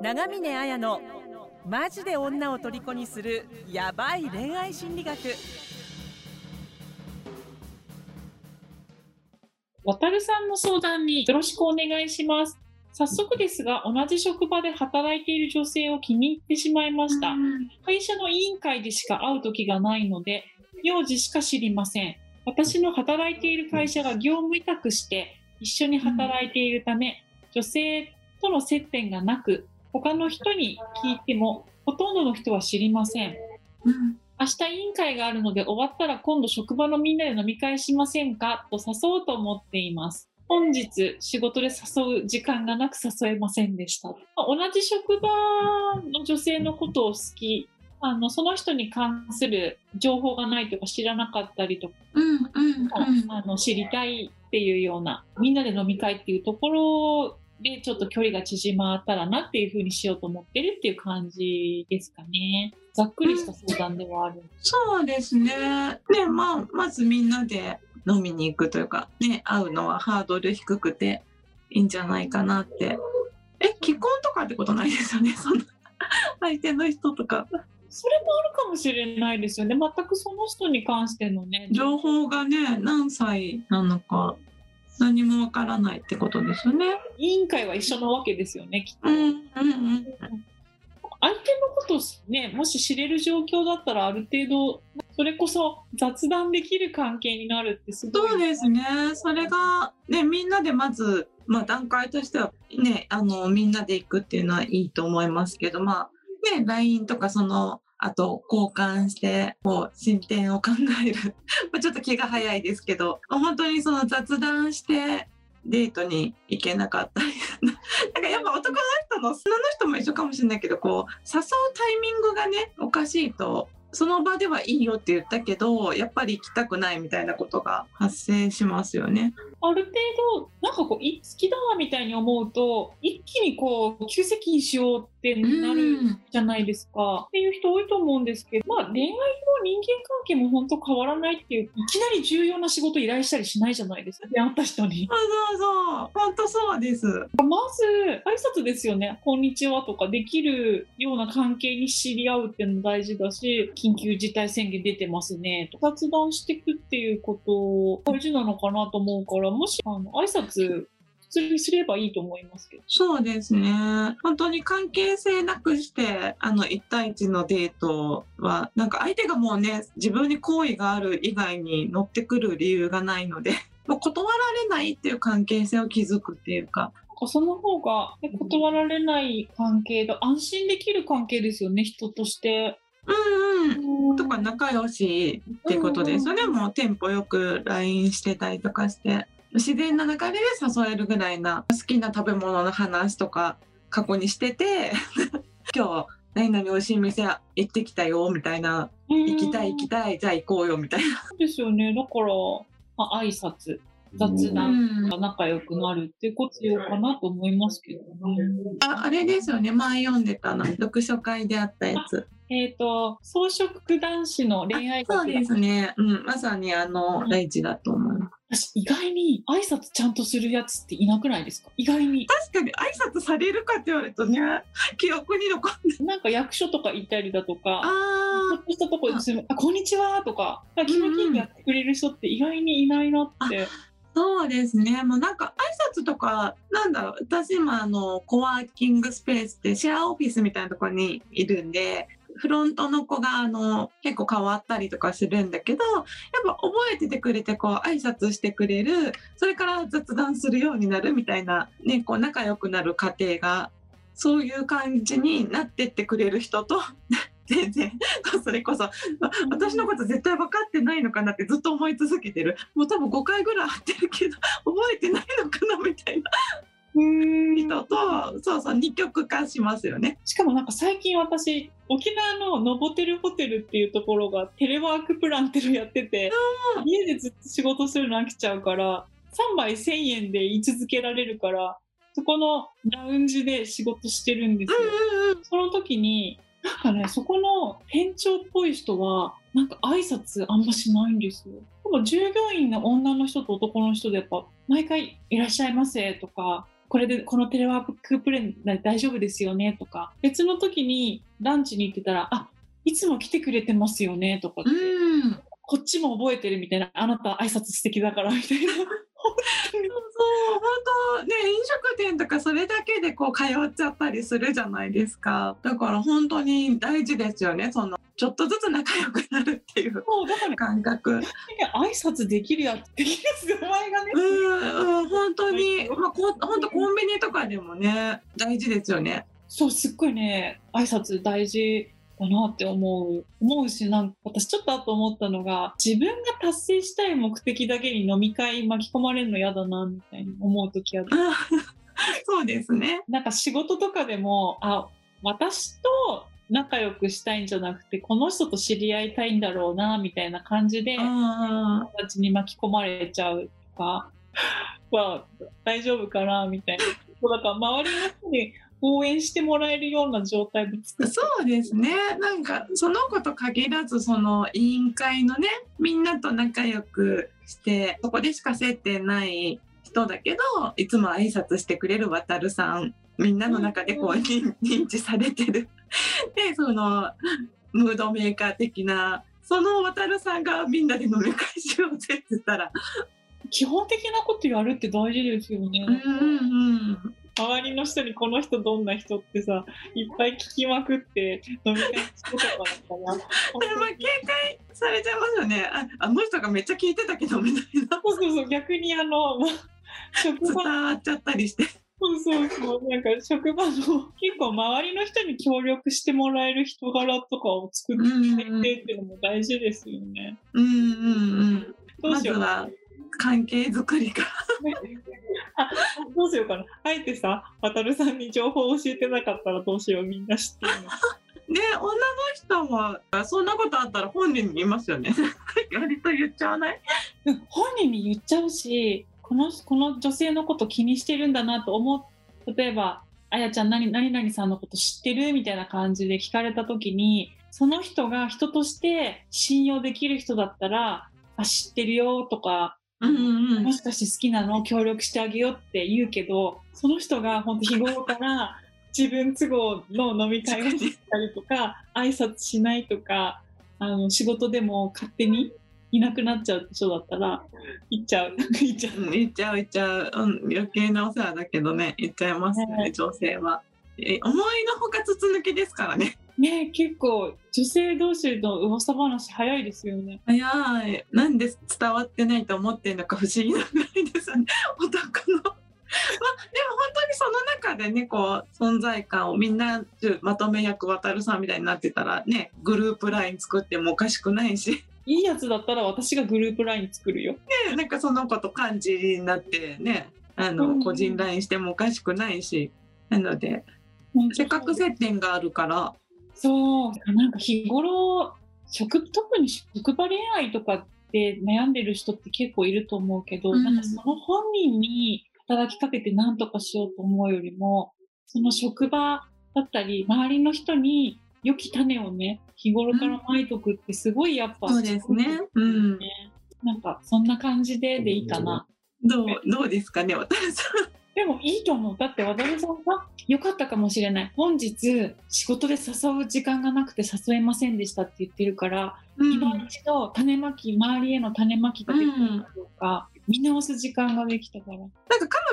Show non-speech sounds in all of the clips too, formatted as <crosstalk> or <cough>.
長峰綾のマジで女を虜にするヤバい恋愛心理学。渡るさんの相談によろしくお願いします。早速ですが同じ職場で働いている女性を気に入ってしまいました。会社の委員会でしか会う時がないので名字しか知りません。私の働いている会社が業務委託して一緒に働いているため女性との接点がなく他の人に聞いてもほとんどの人は知りません。明日委員会があるので終わったら今度職場のみんなで飲み会しませんか？と誘おうと思っています。本日仕事で誘う時間がなく誘えませんでした。同じ職場の女性のことを好き、あのその人に関する情報がないとか知らなかったりとか、うんうんうん。あの知りたいっていうような、みんなで飲み会っていうところでちょっと距離が縮まったらなっていうふうにしようと思ってるっていう感じですかね。ざっくりした相談ではある。そうですね。ね、まあ、まずみんなで飲みに行くというか、ね、会うのはハードル低くていいんじゃないかなって。え、既婚とかってことないですよね、その相手の人とか。それもあるかもしれないですよね。全くその人に関してのね。情報がね、何歳なのか、何もわからないってことですよね。委員会は一緒なわけですよね、きっと。うんうんうん。相手のことをね、もし知れる状況だったらある程度、それこそ雑談できる関係になるってすごい。そうですね。それが、ね、みんなでまず、まあ段階としてはね、あの、みんなで行くっていうのはいいと思いますけど、まあ、ね、LINE とかその、あと交換して、こう、進展を考える。<laughs> ちょっと気が早いですけど、本当にその雑談して、デートに行けなかったり。<laughs> なんかやっぱ男の人の、女の人も一緒かもしれないけど、こう、誘うタイミングがね、おかしいと、その場ではいいよって言ったけど、やっぱり行きたくないみたいなことが発生しますよね。ある程度、なんかこう、好きだわみたいに思うと、一気にこう、急接近しようってなるじゃないですか。っていう人多いと思うんですけど、まあ恋愛も人間関係も本当変わらないっていう、いきなり重要な仕事依頼したりしないじゃないですか。出会った人に。そうそうそう。本当そうです。まず、挨拶ですよね。こんにちはとかできるような関係に知り合うっていうの大事だし、緊急事態宣言出てますね。と雑談していくっていうこと大事なのかなと思うから、もし、あの、挨拶、普通にすればいいと思いますけど。そうですね。本当に関係性なくして、あの、1対1のデートは、なんか相手がもうね、自分に好意がある以外に乗ってくる理由がないので、<laughs> もう断られないっていう関係性を築くっていうか、かその方が、ね断られない関係で安心できる関係ですよね、人として。うんうん。とか仲良しってことですよね。もうテンポよく LINE してたりとかして。自然な流れで誘えるぐらいな好きな食べ物の話とか過去にしてて <laughs> 今日何々美味しい店行ってきたよみたいな行きたい行きたいじゃあ行こうよみたいな。ですよね。だから、まあ、挨拶、雑談が仲良くなるってことよかなと思いますけどね。ああれですよね前読んでたの読書会であったやつ。えっ、と、草食男子の恋愛学そうですね。うんまさにあの大事だと思います。私、意外に挨拶ちゃんとするやつっていなくないですか？意外に。確かに挨拶されるかって言われるとね記憶に残る。<laughs> なんか役所とか行ったりだとか、ちょあっとしたとこでする、あ、こんにちはとか、気持ちいいやってくれる人って意外にいないなって。そうですね。もうなんか挨拶とか、なんだろう、私今あの、コワーキングスペースってシェアオフィスみたいなところにいるんで、フロントの子があの、結構変わったりとかするんだけど、やっぱ覚えててくれてこう挨拶してくれる、それから雑談するようになるみたいな、ね、こう仲良くなる過程が、そういう感じになってってくれる人と、<laughs> 全然、それこそ、私のこと絶対分かってないのかなってずっと思い続けてる。もう多分5回ぐらい会ってるけど、覚えてないのかなみたいな人と、そうそう、二極化しますよね。しかもなんか最近私、沖縄のノボテルホテルっていうところがテレワークプランっていうのやってて、家でずっと仕事するの飽きちゃうから、3枚1000円で居続けられるから、そこのラウンジで仕事してるんですよ。その時に、なんかね、そこの店長っぽい人は、なんか挨拶あんましないんですよ。でも従業員の女の人と男の人でやっぱ、毎回いらっしゃいませとか、これでこのテレワークプレン大丈夫ですよねとか。別の時にランチに行ってたらあいつも来てくれてますよねとかって、うん。こっちも覚えてるみたいなあなた挨拶素敵だからみたいなそう本当ね飲食店とかそれだけでこう通っちゃったりするじゃないですか。だから本当に大事ですよねそのちょっとずつ仲良くなるっていうそうだから感覚。挨拶できるやつできるやつお前がね。うんうん本当に。まあこ本当コンビニとかでもね大事ですよね。そうすっごいね挨拶大事だなって思う思うしなんか私ちょっと後思ったのが自分が達成したい目的だけに飲み会巻き込まれるの嫌だなみたいに思う時ある。あ <laughs> そうですね。なんか仕事とかでもあ私と仲良くしたいんじゃなくてこの人と知り合いたいんだろうなみたいな感じであ友達に巻き込まれちゃうとか <laughs> は大丈夫かなみたいな。<laughs> そうだから周りの人に応援してもらえるような状態で作そうですね。なんかその子と限らずその委員会のねみんなと仲良くしてそこでしか接点ない人だけどいつも挨拶してくれる渡るさんみんなの中でこううん認認知されてる。<laughs> でそのムードメーカー的なその渡るさんがみんなで飲み会しようぜって言ったら。基本的なことやるって大事ですよね。うんうん周りの人にこの人どんな人ってさいっぱい聞きまくって飲み会してとかだったら <laughs> でも警戒されちゃいますよね。ああの人がめっちゃ聞いてたけどみたいな。そうそうそう逆にあの <laughs> 職伝場わっちゃったりして。そうそうそうなんか職場の結構周りの人に協力してもらえる人柄とかを作っていってっていうのも大事ですよね。うんうんうん。どうしよう。まずは関係づくりか <laughs> どうしようかな。あえてさ、渡るさんに情報を教えてなかったらどうしよう、みんな知ってるの。<laughs> ね女の人もそんなことあったら本人に言いますよね <laughs> 割と言っちゃわない？うん本人に言っちゃうし、このこの女性のこと気にしてるんだなと思う。例えば、あやちゃん何何々さんのこと知ってるみたいな感じで聞かれた時に、その人が人として信用できる人だったら、あ、知ってるよとか、うんうんもしかして好きなの協力してあげようって言うけどその人が本当日頃から自分都合の飲み会をしたりとか挨拶しないとかあの仕事でも勝手にいなくなっちゃう人だったら <laughs> 行っちゃう。行っちゃううん言っちゃう言っちゃう、うん、余計なお世話だけどね言っちゃいますよねね。女性は。え思いのほか筒抜きですからねね結構女性同士の噂話早いですよね。早い。なんで伝わってないと思ってんのか不思議なぐらいですよね。<laughs> 男の。まあ、でも本当にその中でねこう存在感をみんなまとめ役渡るさんみたいになってたらねグループライン作ってもおかしくないし、いいやつだったら私がグループライン作るよ。ね、なんかその子と感じになってねあのうん。個人ラインしてもおかしくないし。なのでせっかく接点があるからそう、なんか日頃、職、特に職場恋愛とかで悩んでる人って結構いると思うけど、うんなんかその本人に働きかけて何とかしようと思うよりも、その職場だったり、周りの人に良き種をね、日頃からまいとくってすごいやっぱ、そうですね。うん、なんかそんな感じででいいかな。どうどうですかね渡るさん。でもいいと思う。だって渡辺さんが良かったかもしれない。本日仕事で誘う時間がなくて誘えませんでしたって言ってるから、うん今一度種まき、周りへの種まきができるかどうか、見直す時間ができたから。なんか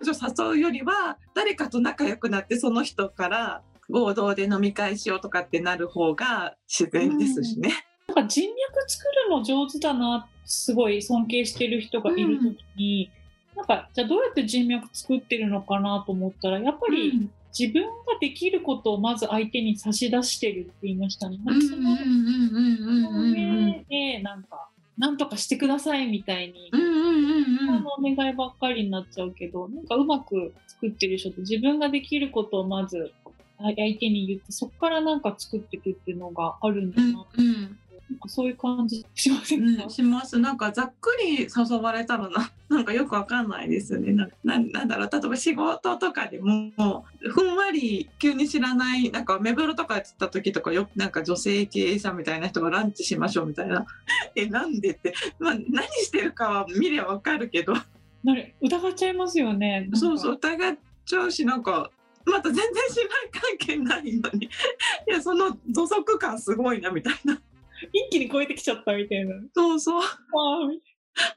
彼女誘うよりは誰かと仲良くなってその人から合同で飲み会しようとかってなる方が自然ですしね。なんか人脈作るの上手だな、すごい尊敬してる人がいるときに、なんか、じゃあどうやって人脈作ってるのかなと思ったら、やっぱり自分ができることをまず相手に差し出してるって言いましたね。その上で、なんか、なんとかしてくださいみたいに、お願いばっかりになっちゃうけど、なんかうまく作ってる人って自分ができることをまず相手に言って、そこからなんか作っていくっていうのがあるんだな。なんかそういう感じしませんか、うん、します。なんかざっくり誘われたらな <laughs> なんかよくわかんないですよね。なななんだろう。例えば仕事とかでもふんわり急に知らないなんか目黒とかやってた時とかよくなんか女性経営者みたいな人がランチしましょうみたいな。<laughs> えなんでって、まあ、何してるかは見りゃわかるけど。なる疑っちゃいますよね。そうそう疑っちゃうしなんかまた全然信頼関係ないのに。<laughs> いやその土足感すごいなみたいな一気に超えてきちゃったみたいな。そうそう、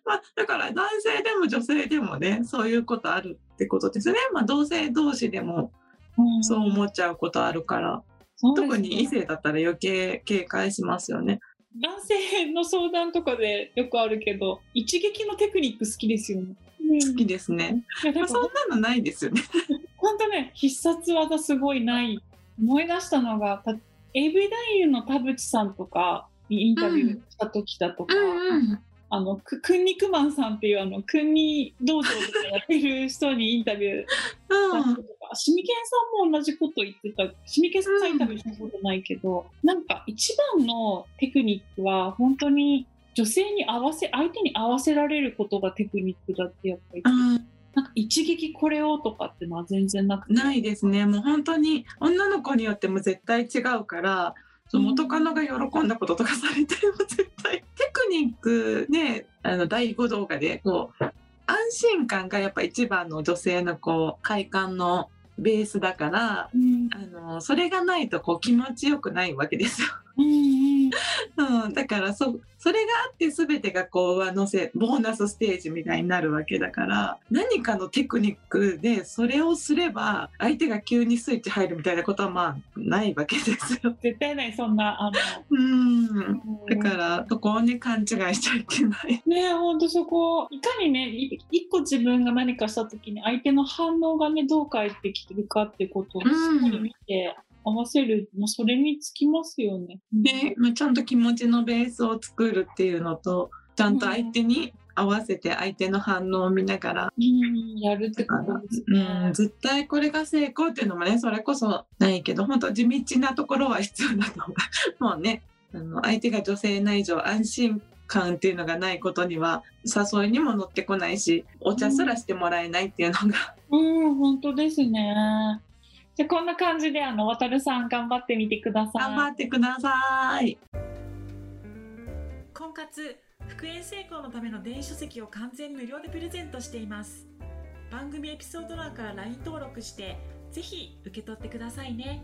まあ、だから男性でも女性でもねそういうことあるってことですね、まあ、同性同士でもうんそう思っちゃうことあるから、そうですね特に異性だったら余計警戒しますよね。男性の相談とかでよくあるけど、一撃のテクニック好きですよね。うん好きですね。まあ、そんなのないですよね。<laughs> 本当ね、必殺技すごいない。思い出したのが、た AV 男優の田淵さんとかにインタビューした時だとか、んあの、くくんにくまんさんっていうあの、くんに道場とかやってる人にインタビューした人とか、しみけんさんも同じこと言ってた。しみけんさんはインタビューしたことないけど、なんか一番のテクニックは本当に女性に合わせ、相手に合わせられることがテクニックだってやっぱり。うんなんか一撃これをとかってのは全然なくて。ないですね。もう本当に女の子によっても絶対違うから、そう元カノが喜んだこととかされても絶対。テクニックね、あの第5動画でこう安心感がやっぱ一番の女性のこう快感のベースだから、うん。あのそれがないとこう気持ちよくないわけですよ。うんうん。うん、だからそそれがあって全てがこう上乗せボーナスステージみたいになるわけだから何かのテクニックでそれをすれば相手が急にスイッチ入るみたいなことはまあないわけですよ。絶対ない、そんな、あの、うん。だからそこをね勘違いしちゃいけない。ねえ、ほんとそこ、いかにね、い一個自分が何かした時に相手の反応がね、どう返ってきてるかってことをしうんっかり見て、合わせる、もうそれにつきますよね。で、まあ、ちゃんと気持ちのベースを作るっていうのとちゃんと相手に合わせて相手の反応を見ながらうん、やるってことですうねん、。絶対これが成功っていうのもねそれこそないけど本当地道なところは必要だと思う <laughs> もうねあの相手が女性な以上安心感っていうのがないことには誘いにも乗ってこないしお茶すらしてもらえないっていうのが、うん、本当ですね。じゃあこんな感じで、あの、渡るさん頑張ってみてください。頑張ってください。婚活復縁成功のための電子書籍を完全無料でプレゼントしています番組エピソード欄から LINE 登録してぜひ受け取ってくださいね